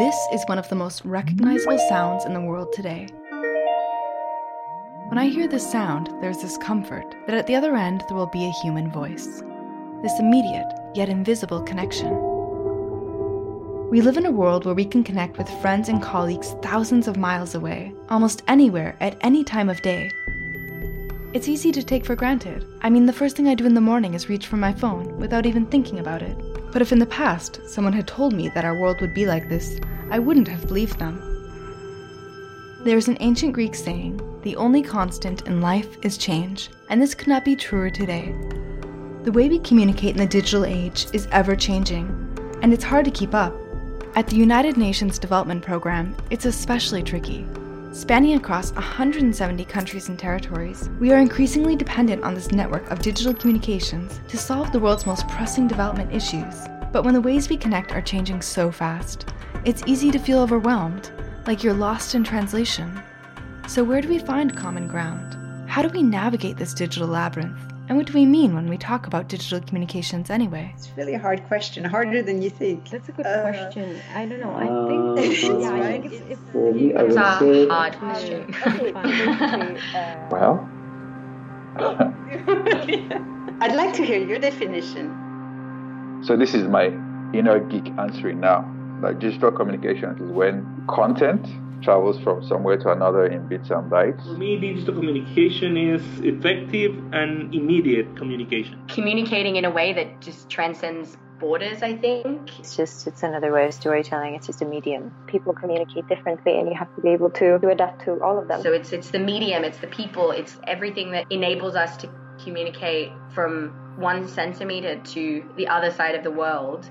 This is one of the most recognizable sounds in the world today. When I hear this sound, there's this comfort that at the other end there will be a human voice. This immediate, yet invisible connection. We live in a world where we can connect with friends and colleagues thousands of miles away, almost anywhere, at any time of day. It's easy to take for granted. I mean, the first thing I do in the morning is reach for my phone without even thinking about it. But if in the past someone had told me that our world would be like this, I wouldn't have believed them. There's an ancient Greek saying, the only constant in life is change, and this could not be truer today. The way we communicate in the digital age is ever changing, and it's hard to keep up. At the United Nations Development Programme, it's especially tricky. Spanning across 170 countries and territories, we are increasingly dependent on this network of digital communications to solve the world's most pressing development issues. But when the ways we connect are changing so fast, it's easy to feel overwhelmed, like you're lost in translation. So, where do we find common ground? How do we navigate this digital labyrinth? And what do we mean when we talk about digital communications anyway? It's really a hard question, harder than you think. That's a good uh, question. I don't know. I think, uh, yeah, I think it's, it's, for me, I would a say, hard question. well, I'd like to hear your definition. So this is my inner geek answering now. Like digital communications is when content travels from somewhere to another in bits and bytes. For me, digital communication is effective and immediate communication. Communicating in a way that just transcends borders, I think. It's just it's another way of storytelling. It's just a medium. People communicate differently and you have to be able to, to adapt to all of them. So it's it's the medium, it's the people, it's everything that enables us to communicate from one centimeter to the other side of the world.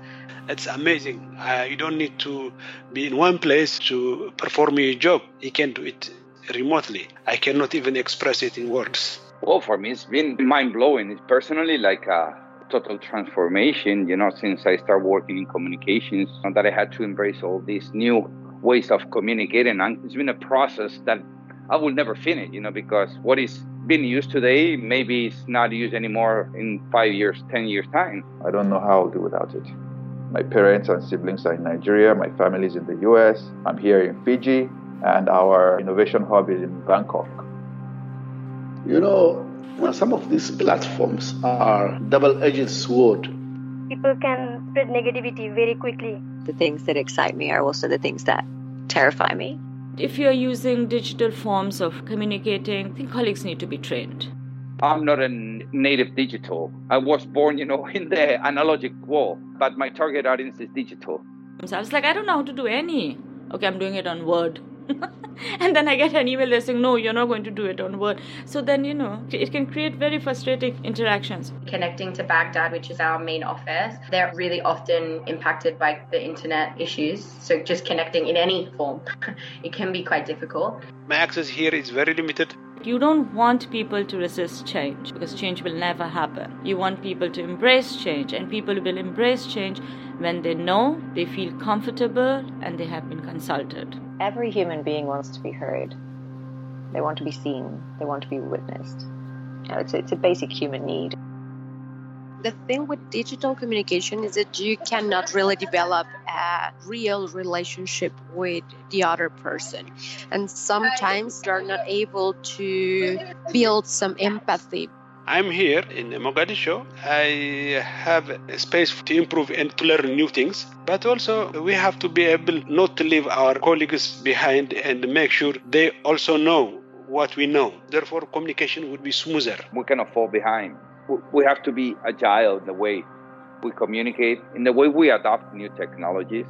It's amazing. Uh, you don't need to be in one place to perform your job. You can do it remotely. I cannot even express it in words. Well, for me, it's been mind blowing. It's personally like a total transformation, you know, since I started working in communications, that I had to embrace all these new ways of communicating. And it's been a process that I will never finish, you know, because what is being used today maybe it's not used anymore in five years, ten years time. I don't know how I'll do without it. My parents and siblings are in Nigeria, my family is in the US, I'm here in Fiji, and our innovation hub is in Bangkok. You know, some of these platforms are double-edged sword. People can spread negativity very quickly. The things that excite me are also the things that terrify me. If you're using digital forms of communicating, I think colleagues need to be trained. I'm not a native digital. I was born, you know, in the analogic world, but my target audience is digital. So I was like, I don't know how to do any. Okay, I'm doing it on Word. and then I get an email that's saying, no, you're not going to do it on Word. So then, you know, it can create very frustrating interactions. Connecting to Baghdad, which is our main office, they're really often impacted by the internet issues. So just connecting in any form, it can be quite difficult. My access here is very limited. You don't want people to resist change because change will never happen. You want people to embrace change, and people will embrace change when they know, they feel comfortable, and they have been consulted. Every human being wants to be heard. They want to be seen. They want to be witnessed. You know, it's, it's a basic human need the thing with digital communication is that you cannot really develop a real relationship with the other person and sometimes you're not able to build some empathy I'm here in Mogadishu. I have space to improve and to learn new things, but also we have to be able not to leave our colleagues behind and make sure they also know what we know. Therefore, communication would be smoother. We cannot fall behind we have to be agile in the way we communicate, in the way we adopt new technologies,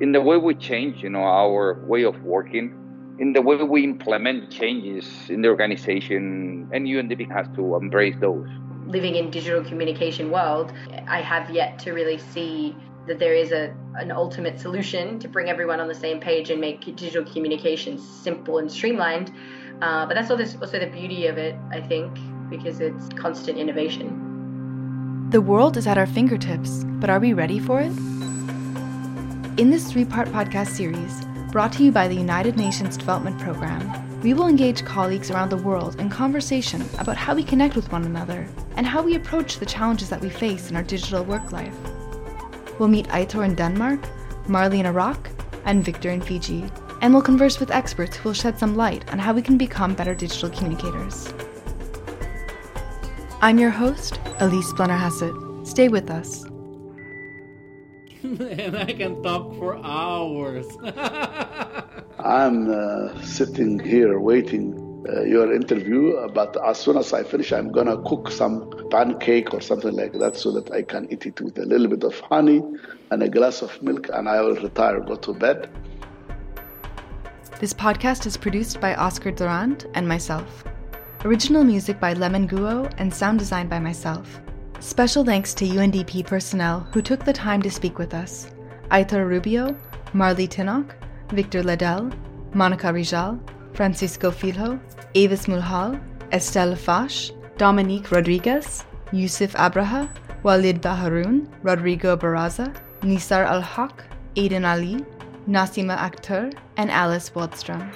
in the way we change, you know, our way of working, in the way we implement changes in the organization, and UNDP has to embrace those. Living in digital communication world, I have yet to really see that there is a an ultimate solution to bring everyone on the same page and make digital communication simple and streamlined. Uh, but that's also, also the beauty of it, I think because it's constant innovation. The world is at our fingertips, but are we ready for it? In this three part podcast series, brought to you by the United Nations Development Programme, we will engage colleagues around the world in conversation about how we connect with one another and how we approach the challenges that we face in our digital work life. We'll meet Aitor in Denmark, Marley in Iraq, and Victor in Fiji, and we'll converse with experts who will shed some light on how we can become better digital communicators. I'm your host, Elise Blennerhassett. Stay with us. and I can talk for hours. I'm uh, sitting here waiting uh, your interview, but as soon as I finish, I'm gonna cook some pancake or something like that so that I can eat it with a little bit of honey and a glass of milk, and I will retire, go to bed. This podcast is produced by Oscar Durand and myself. Original music by Lemon Guo and sound design by myself. Special thanks to UNDP personnel who took the time to speak with us Aitor Rubio, Marley Tinnock, Victor Ledel, Monica Rijal, Francisco Filho, Avis Mulhal, Estelle Fash, Dominique Rodriguez, Yusuf Abraha, Walid Baharoun, Rodrigo Barraza, Nisar Al Haq, Aiden Ali, Nasima Akhtar, and Alice Waldstrom.